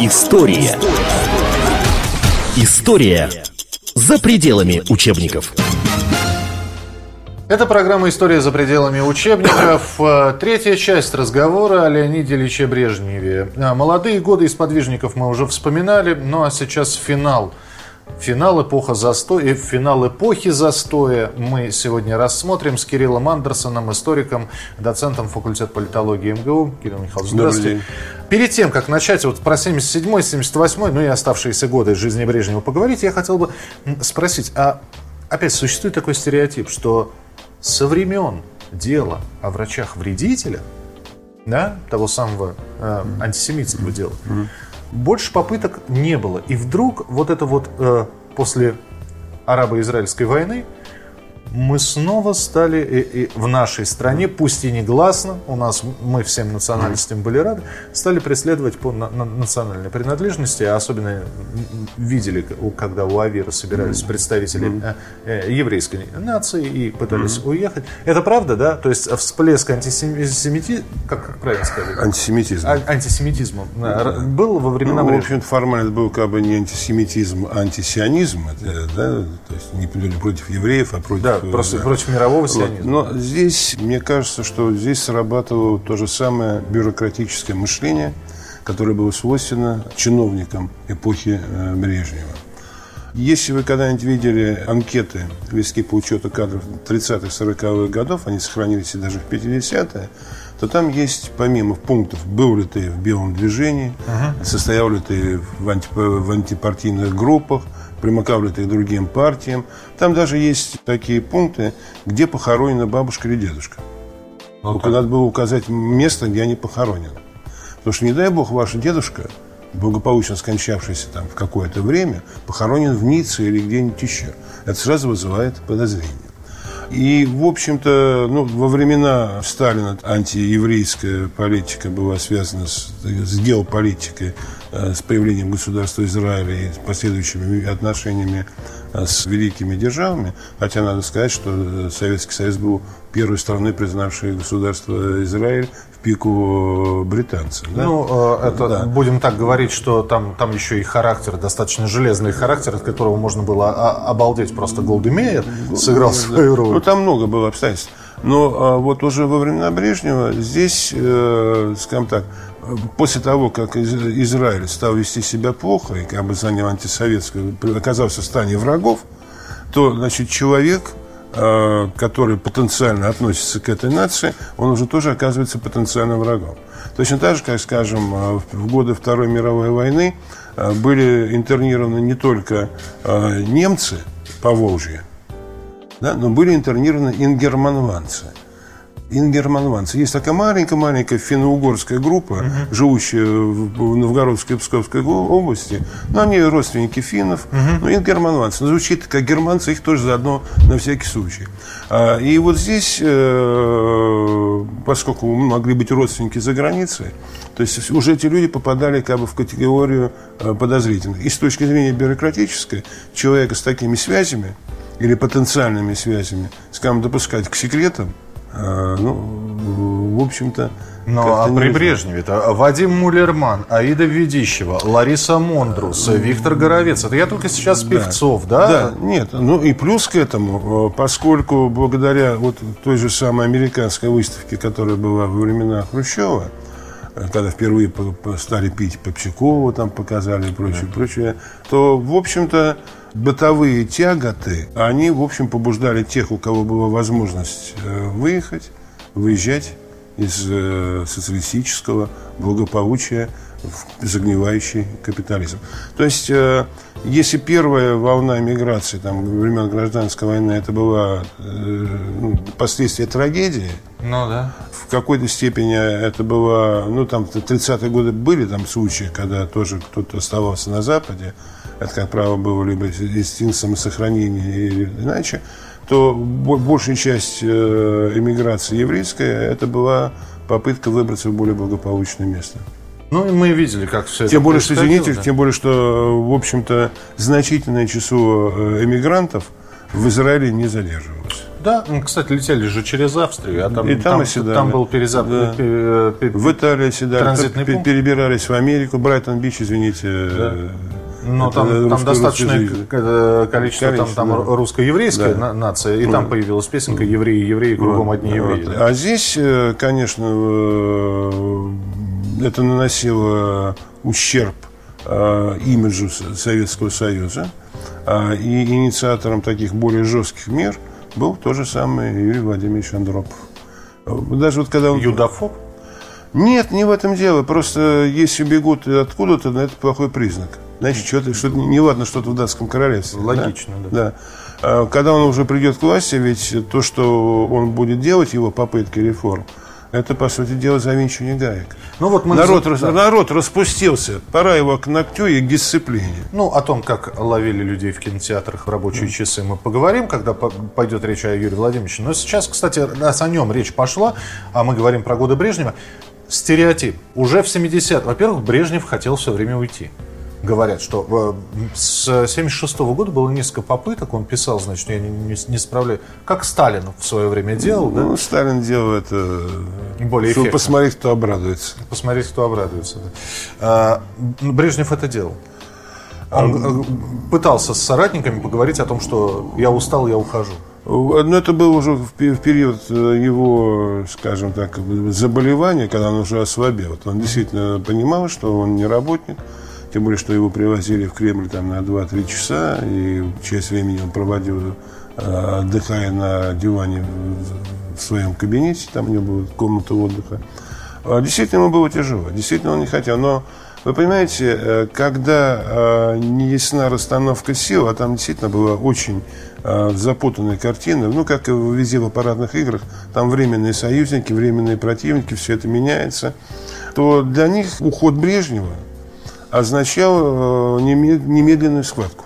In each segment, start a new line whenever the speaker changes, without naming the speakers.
История. История за пределами учебников.
Это программа «История за пределами учебников». Э, третья часть разговора о Леониде Ильиче Брежневе. Э, молодые годы из подвижников мы уже вспоминали, ну а сейчас финал – Финал, эпоха застоя, финал эпохи застоя мы сегодня рассмотрим с Кириллом Андерсоном, историком, доцентом факультета политологии МГУ. Кирилл Михайлович, здравствуйте. Перед тем, как начать вот про 77-й, 78-й, ну и оставшиеся годы жизни Брежнева поговорить, я хотел бы спросить, а опять существует такой стереотип, что со времен дела о врачах-вредителях, да, того самого э, антисемитского дела, mm-hmm больше попыток не было. И вдруг вот это вот э, после арабо-израильской войны мы снова стали и, и в нашей стране, пусть и негласно, у нас мы всем национальностям были рады, стали преследовать по на, на национальной принадлежности, а особенно видели, когда у Авира собирались представители э, э, еврейской нации и пытались уехать. Это правда, да? То есть всплеск антисемитизма, как, как правильно сказать?
Антисемитизм.
А, антисемитизма да. был во времена...
Ну, в общем формально был как бы не антисемитизм, а антисионизм, да? то есть не против евреев, а против
да просто да. против мирового сионизма.
Вот. Но здесь, мне кажется, что здесь срабатывало то же самое бюрократическое мышление, которое было свойственно чиновникам эпохи э, Брежнева. Если вы когда-нибудь видели анкеты листки по учету кадров 30-х, 40-х годов, они сохранились и даже в 50-е, то там есть, помимо пунктов, был ли ты в белом движении, uh-huh. состоял ли ты в, анти, в антипартийных группах, ты к другим партиям. Там даже есть такие пункты, где похоронена бабушка или дедушка. Вот Только надо было указать место, где они похоронены. Потому что, не дай бог, ваш дедушка, благополучно скончавшийся там в какое-то время, похоронен в Ницце или где-нибудь еще. Это сразу вызывает подозрение. И, в общем-то, ну, во времена Сталина антиеврейская политика была связана с, с геополитикой, с появлением государства Израиля и с последующими отношениями э, с великими державами. Хотя надо сказать, что э, Советский Союз был первой страной, признавшей государство Израиль пику британцев.
Да? Ну, э, это да. будем так говорить, что там, там еще и характер, достаточно железный характер, от которого можно было обалдеть. Просто Голдемейер сыграл свою роль.
Ну, там много было обстоятельств. Но а, вот уже во времена Брежнева здесь, э, скажем так, после того, как Израиль стал вести себя плохо и как бы занял антисоветскую, оказался в стане врагов, то, значит, человек Э, который потенциально относится к этой нации, он уже тоже оказывается потенциальным врагом. Точно так же, как, скажем, э, в годы Второй мировой войны э, были интернированы не только немцы по Волжье, да, но были интернированы ингерманванцы – ингерманванцы. Есть такая маленькая-маленькая финно-угорская группа, угу. живущая в Новгородской и Псковской области. Но они родственники финнов. Угу. Ну, ингерманванцы. Но звучит как германцы, их тоже заодно на всякий случай. А, и вот здесь, э, поскольку могли быть родственники за границей, то есть уже эти люди попадали как бы в категорию э, подозрительных. И с точки зрения бюрократической, человека с такими связями или потенциальными связями, скажем, допускать к секретам, ну, в общем-то...
Ну, а при Брежневе-то Вадим Мулерман, Аида Ведищева, Лариса Мондрус, Виктор Горовец. Это я только сейчас Певцов, да?
Да, нет. Ну и плюс к этому, поскольку благодаря вот той же самой американской выставке, которая была во времена Хрущева, когда впервые стали пить Попчакову, там показали и прочее, да. прочее, то, в общем-то, бытовые тяготы, они, в общем, побуждали тех, у кого была возможность э, выехать, выезжать из э, социалистического благополучия в загнивающий капитализм. То есть, э, если первая волна миграции, там, времен гражданской войны, это была ну, последствия трагедии,
ну, да.
в какой-то степени это было, ну, там, в 30-е годы были там случаи, когда тоже кто-то оставался на Западе, это, как правило, было либо инстинкт самосохранения или иначе, то большая часть э, эмиграции еврейская это была попытка выбраться в более благополучное место.
Ну, и мы видели, как все
тем это более, что, извините, да? Тем более, что, в общем-то, значительное число э, эмигрантов в Израиле не задерживалось.
Да, м, кстати, летели же через Австрию, а там,
И там оседали.
там был перезап...
Да.
пе-
В Италии оседали,
Транзитный пункт.
перебирались в Америку, Брайтон-Бич, извините. э,
Но там, там достаточное э, количество, там, там
да.
русско-еврейская
Да.
на- нация, и там появилась песенка «Евреи, евреи, кругом одни евреи».
Вот.
да.
А здесь, э, конечно, э, это наносило ущерб э, имиджу Советского Союза. А, И инициатором таких более жестких мер был тот же самый Юрий Владимирович Андропов. Э, Даже вот когда он...
Юдофоб?
Нет, не в этом дело. Просто если бегут откуда-то, ну, это плохой признак. Значит, что-то, что неладно что-то в датском королевстве.
Логично, да.
да. А Когда он уже придет к власти, ведь то, что он будет делать, его попытки реформ, это, по сути дела, завинчивание гаек.
Ну вот мы
народ,
за-
рас-
да.
народ распустился. Пора его к ногтю и к дисциплине.
Ну, о том, как ловили людей в кинотеатрах в рабочие часы, мы поговорим, когда по- пойдет речь о Юрии Владимировиче. Но сейчас, кстати, раз о нем речь пошла, а мы говорим про годы Брежнева, стереотип. Уже в 70 Во-первых, Брежнев хотел все время уйти. Говорят, что э, с 76 года было несколько попыток, он писал, значит, я не, не, не справляю. Как Сталин в свое время делал, да?
Ну, Сталин делал это,
Более эффектно.
посмотреть, кто обрадуется.
Посмотреть, кто обрадуется. да. А, ну, Брежнев это делал. Он э, пытался с соратниками поговорить о том, что я устал, я ухожу.
Но это было уже в пе- в период э, его, скажем так, заболевания, когда он уже ослабел. Он действительно понимал, что он не работник, тем более, что его привозили в Кремль там, на 2-3 часа, и часть времени он проводил, э, отдыхая на диване в- своем кабинете, там у него была комната отдыха. А Действительно, ему было тяжело, действительно, он не хотел. Но вы понимаете, э, когда э, не ясна расстановка сил, а там действительно была очень запутанная картина, ну, как и везде в аппаратных играх, там временные союзники, временные противники, все это меняется, то для них уход Брежнева означал э, неме- немедленную схватку,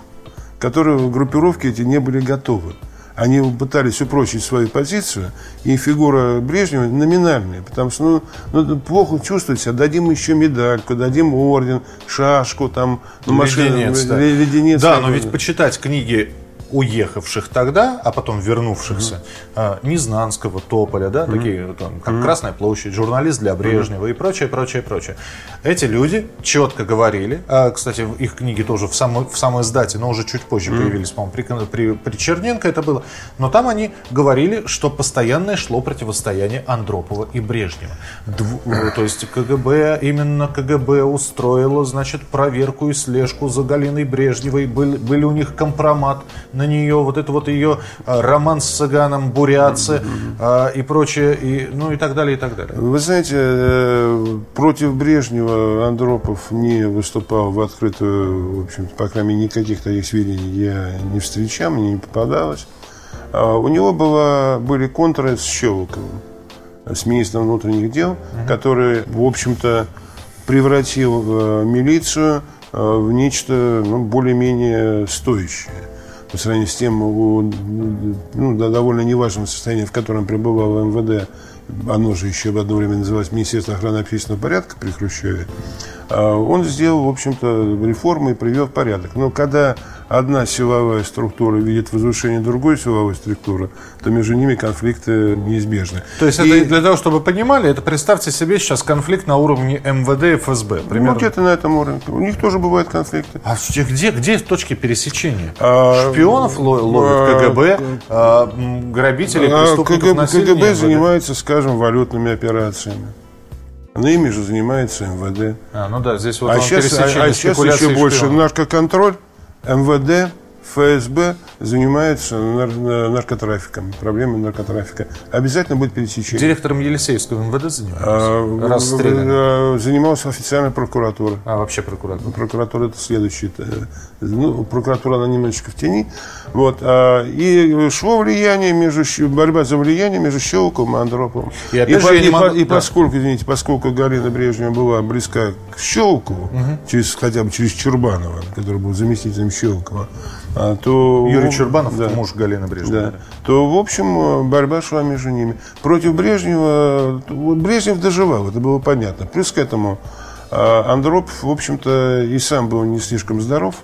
которой группировки эти не были готовы. Они пытались упрочить свою позицию, и фигура Брежнева номинальная, потому что ну, ну, плохо чувствовать себя, дадим еще медальку, дадим орден, шашку, там, ну, машину,
Леденец, да.
ле- леденец.
Да, но ведь почитать книги уехавших тогда, а потом вернувшихся, а, Незнанского, Тополя, да, такие, там, как Красная площадь, журналист для Брежнева и прочее, прочее, прочее. Эти люди четко говорили, а, кстати, их книги тоже в самой, в самой издате, но уже чуть позже появились, по-моему, при, при, при Черненко это было, но там они говорили, что постоянное шло противостояние Андропова и Брежнева. Дв- э, то есть КГБ, именно КГБ устроило, значит, проверку и слежку за Галиной Брежневой, были, были у них компромат на нее, вот это вот ее а, роман с цыганом, бурятцы а, и прочее, и, ну и так далее, и так далее.
Вы знаете, э, против Брежнева Андропов не выступал в открытую, в общем по крайней мере, никаких таких сведений я не встречал, мне не попадалось. А У него была, были контры с Щелоковым, с министром внутренних дел, который, в общем-то, превратил э, милицию э, в нечто ну, более-менее стоящее по сравнению с тем ну, довольно неважном состоянии, в котором пребывал МВД, оно же еще в одно время называлось Министерство охраны общественного порядка при Хрущеве, а, он сделал, в общем-то, реформы и привел в порядок. Но когда одна силовая структура видит возвышение другой силовой структуры, то между ними конфликты неизбежны.
То есть
И-
это, для того, чтобы вы понимали, это представьте себе сейчас конфликт на уровне МВД и ФСБ.
ну,
Примерно.
где-то на этом уровне. У них тоже бывают конфликты.
А где, где, точки пересечения?
А,
Шпионов ло- ловят
а,
КГБ, а, грабителей,
А
преступников,
КГБ,
насильников,
КГБ
МВД.
занимается, скажем, валютными операциями. Но ими же занимается МВД.
А, ну да, здесь вот
а сейчас, а, а сейчас еще больше
шпионов.
наркоконтроль, МВД, ФСБ занимаются нар- на- наркотрафиком, проблемой наркотрафика. Обязательно будет пересечение.
Директором Елисеевского МВД занимается?
А,
Расстрелян.
а, Занималась официальная прокуратура.
А, вообще прокуратура.
Прокуратура это следующий. э, Ну, прокуратура она немножечко в тени. Вот. а, И шло влияние между борьба за влияние между Щелковым и Андроповым.
И же,
по- по-
могу-
и
да.
поскольку, извините, поскольку Галина Брежнева была близка к Щелкову, через, хотя бы через Чурбанова, который был заместителем Щелкова, то...
Юрий Чурбанов,
Да.
муж Галины Брежневой.
Да. То, в общем, э, борьба шла между ними. Против Брежнева, э, вот Брежнев доживал, это было понятно. Плюс к этому э, Андропов, в общем-то, и сам был не слишком здоров.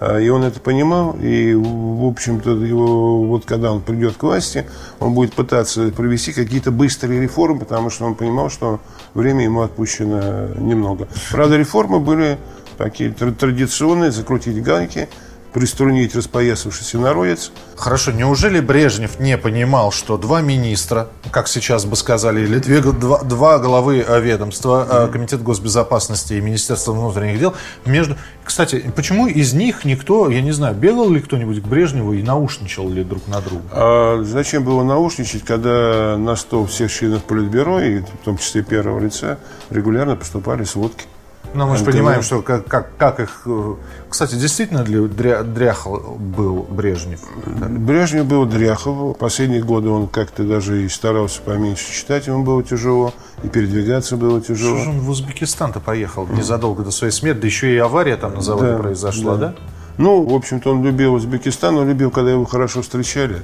А, и он это понимал, и, в общем-то, его, вот когда он придет к власти, он будет пытаться провести какие-то быстрые реформы, потому что он понимал, что время ему отпущено немного. Правда, реформы были такие традиционные, закрутить гайки – приструнить распоясавшийся народец.
Хорошо, неужели Брежнев не понимал, что два министра, как сейчас бы сказали, или две, два, два главы ведомства, mm-hmm. Комитет госбезопасности и Министерство внутренних дел, между... Кстати, почему из них никто, я не знаю, бегал ли кто-нибудь к Брежневу и наушничал ли друг на друга?
А зачем было наушничать, когда на стол всех членов Политбюро, и в том числе первого лица, регулярно поступали сводки?
Но мы же понимаем, что как, как, как их... Э, кстати, действительно ли дря, дряхл был Брежнев?
Брежнев был дряхл. Последние годы он как-то даже и старался поменьше читать, ему было тяжело. И передвигаться было тяжело.
Что же он в Узбекистан-то поехал незадолго до своей смерти? Да еще и авария там на заводе да, произошла, да? да?
Ну, в общем-то, он любил Узбекистан, он любил, когда его хорошо встречали.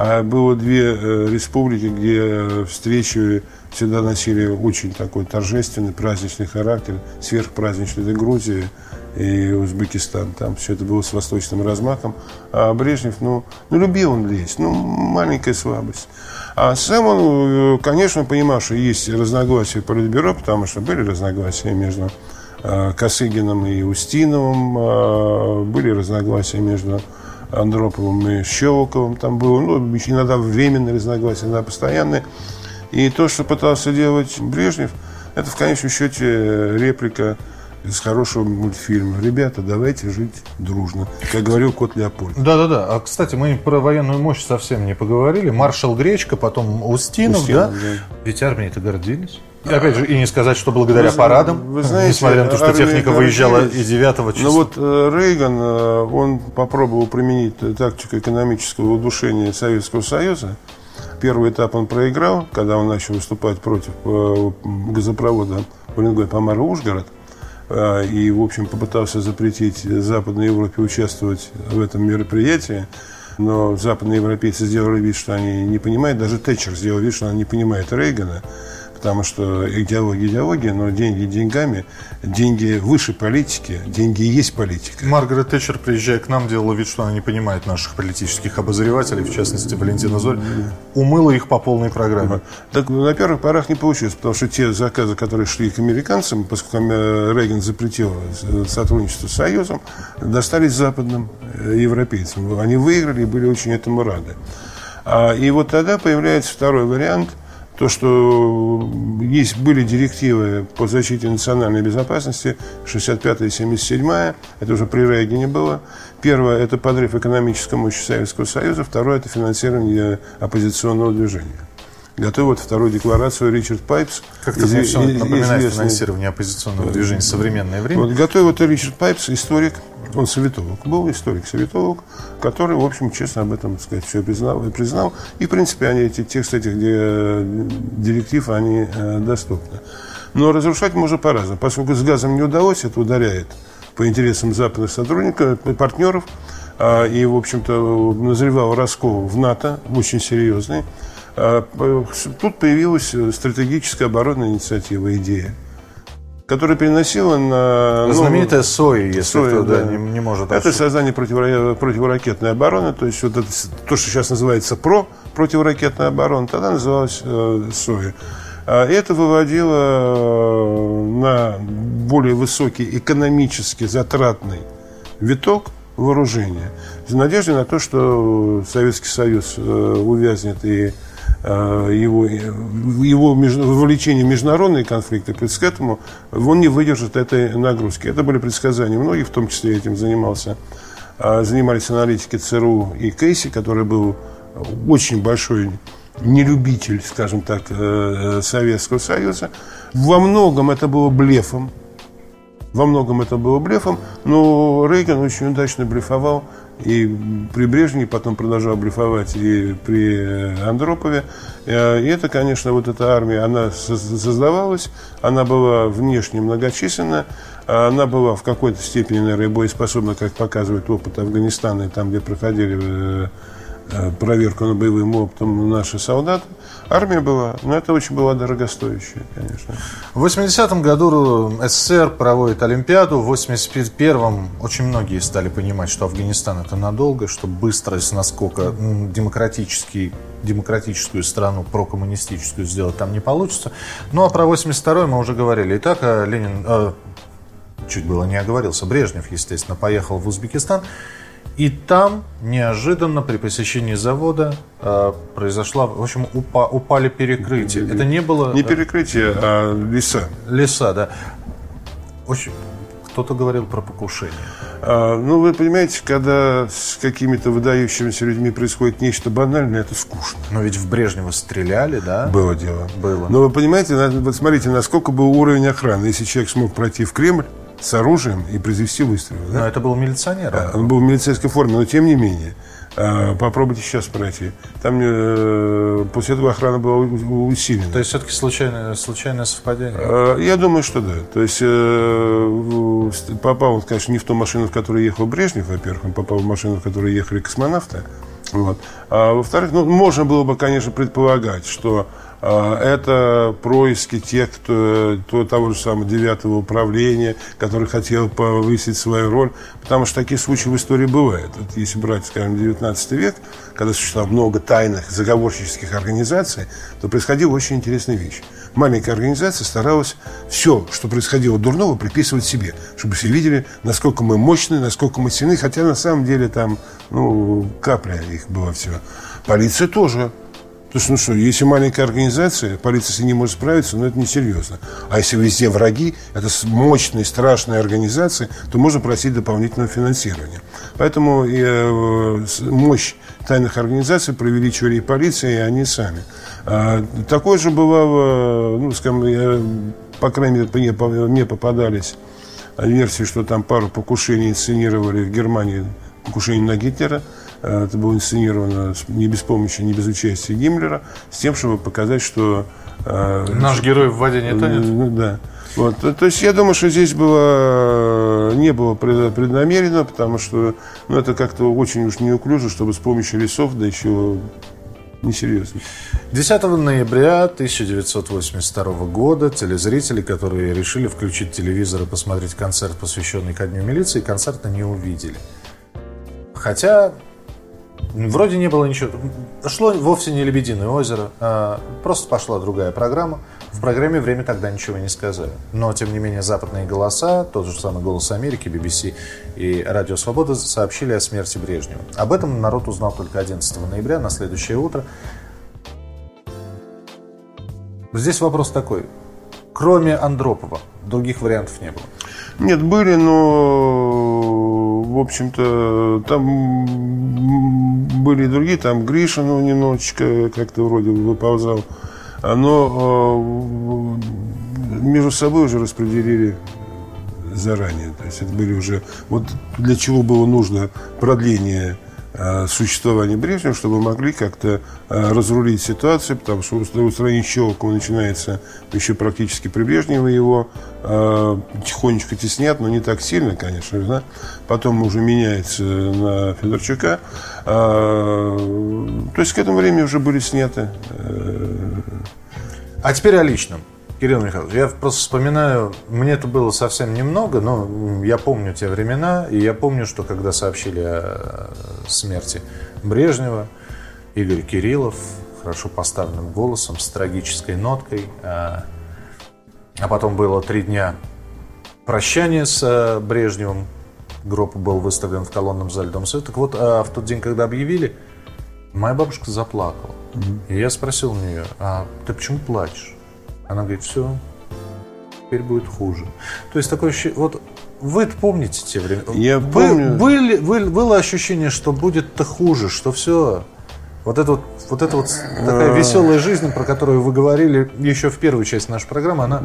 А было две э, республики, где встречи всегда носили очень такой торжественный, праздничный характер, сверхпраздничный. Это Грузия и Узбекистан. Там все это было с восточным размахом. А Брежнев, ну, ну любил он лезть, ну, маленькая слабость. А сам он, э, конечно, понимал, что есть разногласия по Политбюро, потому что были разногласия между э, Косыгином и Устиновым, э, были разногласия между Андроповым и Щелоковым, там было, ну, иногда временные разногласия, иногда постоянные. И то, что пытался делать Брежнев, это в конечном счете реплика из хорошего мультфильма. Ребята, давайте жить дружно. Как говорил кот Леопольд.
Да-да-да. А, кстати, мы про военную мощь совсем не поговорили. Маршал Гречка, потом Устинов, Устинов да? да? Ведь армией-то гордились. И, опять же, и не сказать, что благодаря вы, парадам, вы знаете, несмотря на то, что техника выезжала и 9 числа.
Ну вот э, Рейган, э, он попробовал применить тактику экономического удушения Советского Союза. Первый этап он проиграл, когда он начал выступать против э, газопровода Уренгой-Помара-Ужгород. Э, и, в общем, попытался запретить Западной Европе участвовать в этом мероприятии. Но западные европейцы сделали вид, что они не понимают. Даже Тэтчер сделал вид, что она не понимает Рейгана потому что идеология идеология, но деньги деньгами, деньги выше политики, деньги и есть политика.
Маргарет Тэтчер, приезжая к нам, делала вид, что она не понимает наших политических обозревателей, в частности Валентина Зорь, умыла их по полной программе.
Так на первых порах не получилось, потому что те заказы, которые шли к американцам, поскольку Рейган запретил сотрудничество с Союзом, достались западным э, европейцам. Они выиграли и были очень этому рады. А, и вот тогда появляется второй вариант – то, что есть, были директивы по защите национальной безопасности 65 и 77 это уже при Рейгене было. Первое – это подрыв экономической мощи Советского Союза. Второе – это финансирование оппозиционного движения. Готовит вторую декларацию Ричард Пайпс.
Как-то из, из, напоминает известный, финансирование оппозиционного движения в современное время. Вот,
готовит Ричард Пайпс, историк, он советолог был, историк-советолог, который, в общем, честно об этом, так сказать, все признал и признал. И, в принципе, они, эти тексты этих директив, они э, доступны. Но разрушать можно по-разному. Поскольку с газом не удалось, это ударяет по интересам западных сотрудников, партнеров. А, и, в общем-то, назревал раскол в НАТО, очень серьезный. А, тут появилась стратегическая оборонная инициатива, идея которая переносила на...
Ну, Знаменитая СОИ, если СОИ, кто да. не, не может
Это создание противора... противоракетной обороны, то есть вот это, то, что сейчас называется ПРО, противоракетная оборона, тогда называлась э, СОИ. А это выводило э, на более высокий экономически затратный виток вооружения. В надежде на то, что Советский Союз э, увязнет и Э, его, его вовлечение в международные конфликты, к этому он не выдержит этой нагрузки. Это были предсказания многих, в том числе этим занимался, э, занимались аналитики ЦРУ и Кейси, который был очень большой нелюбитель, скажем так, э, Советского Союза. Во многом это было блефом, во многом это было блефом, но Рейган очень удачно блефовал и при Брежневе, потом продолжал блефовать и при э, Андропове. Э, и это, конечно, вот эта армия, она создавалась, она была внешне многочисленна, она была в какой-то степени, наверное, боеспособна, как показывает опыт Афганистана, там, где проходили э, проверку на боевым опытом наши солдаты. Армия была, но это очень была дорогостоящая, конечно.
В 80-м году СССР проводит Олимпиаду, в 81-м очень многие стали понимать, что Афганистан это надолго, что быстрость, насколько демократический, демократическую страну прокоммунистическую сделать там не получится. Ну а про 82-й мы уже говорили. Итак, э, Ленин, э, чуть было не оговорился, Брежнев, естественно, поехал в Узбекистан. И там неожиданно при посещении завода э, произошла, в общем, упа, упали перекрытия. Это не было...
Не перекрытие, а леса.
Леса, да. Очень... Кто-то говорил про покушение.
А, ну, вы понимаете, когда с какими-то выдающимися людьми происходит нечто банальное, это скучно.
Но ведь в Брежнева стреляли, да?
Было дело.
Было.
Но вы понимаете, вот смотрите, насколько был уровень охраны. Если человек смог пройти в Кремль, с оружием и произвести выстрел.
Да? Но это был милиционер.
А, он был в милицейской форме, но тем не менее. А, попробуйте сейчас пройти. Там э, после этого охрана была усилена.
То есть все-таки случайное, случайное совпадение? А,
я думаю, что да. То есть э, попал он, конечно, не в ту машину, в которой ехал Брежнев, во-первых, он попал в машину, в которой ехали космонавты. Вот. А во-вторых, ну, можно было бы, конечно, предполагать, что это происки тех, кто, кто того же самого девятого управления, который хотел повысить свою роль, потому что такие случаи в истории бывают. Вот если брать, скажем, 19 век, когда существовало много тайных заговорщических организаций, то происходила очень интересная вещь. Маленькая организация старалась все, что происходило дурного, приписывать себе, чтобы все видели, насколько мы мощны, насколько мы сильны, хотя на самом деле там, ну, капля их было все. Полиция тоже то есть, ну что, если маленькая организация, полиция с ней не может справиться, но ну, это несерьезно. А если везде враги, это мощные, страшные организации, то можно просить дополнительного финансирования. Поэтому э, мощь тайных организаций преувеличивали и полиция, и они сами. А, такое же бывало, ну, скажем, по крайней мере, мне, попадались версии, что там пару покушений инсценировали в Германии, покушение на Гитлера – это было инсценировано не без помощи, не без участия Гиммлера, с тем, чтобы показать, что...
Э, Наш герой в воде не тонет?
Ну, да. Вот. То есть я думаю, что здесь было, не было преднамеренно, потому что ну, это как-то очень уж неуклюже, чтобы с помощью лесов, да еще несерьезно.
10 ноября 1982 года телезрители, которые решили включить телевизор и посмотреть концерт, посвященный ко Дню милиции, концерта не увидели. Хотя Вроде не было ничего. Шло вовсе не «Лебединое озеро», а просто пошла другая программа. В программе «Время» тогда ничего не сказали. Но, тем не менее, западные голоса, тот же самый «Голос Америки», BBC и «Радио Свобода» сообщили о смерти Брежнева. Об этом народ узнал только 11 ноября, на следующее утро. Здесь вопрос такой. Кроме Андропова, других вариантов не было?
Нет, были, но, в общем-то, там были другие. Там Гриша, ну, немножечко как-то вроде выползал. Но э, между собой уже распределили заранее. То есть это были уже... Вот для чего было нужно продление существования Брежнева, чтобы могли как-то э, разрулить ситуацию, потому что устранение Щелокова начинается еще практически при Брежневе, его э, тихонечко теснят, но не так сильно, конечно, да? потом уже меняется на Федорчука. То есть к этому времени уже были сняты.
А теперь о личном. Кирилл Михайлович, я просто вспоминаю, мне это было совсем немного, но я помню те времена, и я помню, что когда сообщили о смерти Брежнева, Игорь Кириллов, хорошо поставленным голосом, с трагической ноткой, а, а потом было три дня прощания с э, Брежневым, гроб был выставлен в колонном зале Дома Совета. Так вот, а в тот день, когда объявили, моя бабушка заплакала. Mm-hmm. И я спросил у нее, а ты почему плачешь? Она говорит, все, теперь будет хуже. То есть такое ощущение, вот вы помните те времена?
Я помню.
Были, были, было ощущение, что будет-то хуже, что все. Вот это вот, вот эта вот такая веселая жизнь, про которую вы говорили еще в первую часть нашей программы, она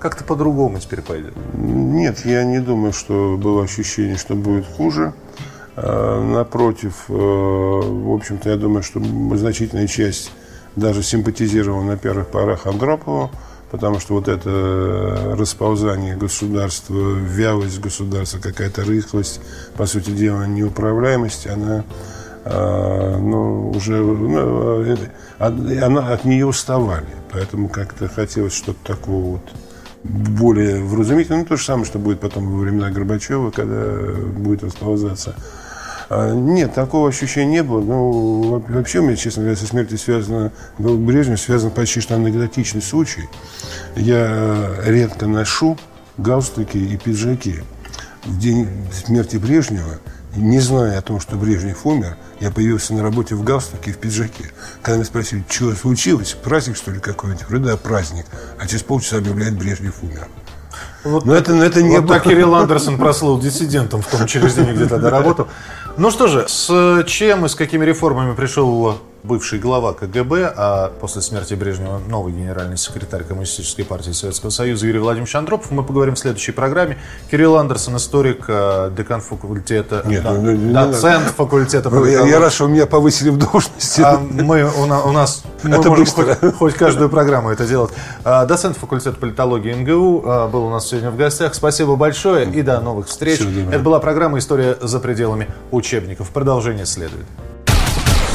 как-то по-другому теперь пойдет.
Нет, я не думаю, что было ощущение, что будет хуже. А, напротив, э, в общем-то, я думаю, что значительная часть даже симпатизировал на первых порах Андропову, потому что вот это расползание государства, вялость государства, какая-то рыхлость, по сути дела, неуправляемость, она а, но уже ну, она, от нее уставали. Поэтому как-то хотелось что-то такого вот более вразумительного. Ну, то же самое, что будет потом во времена Горбачева, когда будет расползаться. А, нет, такого ощущения не было. Ну, вообще, у меня, честно говоря, со смертью связано, был Брежнев связан почти что анекдотичный случай. Я редко ношу галстуки и пиджаки. В день смерти Брежнева не зная о том, что Брежнев умер, я появился на работе в галстуке и в пиджаке. Когда меня спросили, что случилось, праздник что ли какой-нибудь? Говорю, да, праздник. А через полчаса объявляет, Брежнев умер.
Вот, Но это, это не вот так Кирилл Андерсон прослыл диссидентом в том учреждении, где тогда работал. Ну что же, с чем и с какими реформами пришел бывший глава КГБ, а после смерти Брежнева новый генеральный секретарь Коммунистической партии Советского Союза Юрий Владимирович Андропов. Мы поговорим в следующей программе. Кирилл Андерсон, историк, э, декан факультета, Нет, да, ну, ну доцент ну, факультета
политологии. Я, я рад, что меня повысили в должности.
А мы, у, у нас мы это можем хоть, хоть каждую программу это делать. А, доцент факультета политологии МГУ а, был у нас сегодня в гостях. Спасибо большое и до новых встреч. Это была программа «История за пределами учебников». Продолжение следует.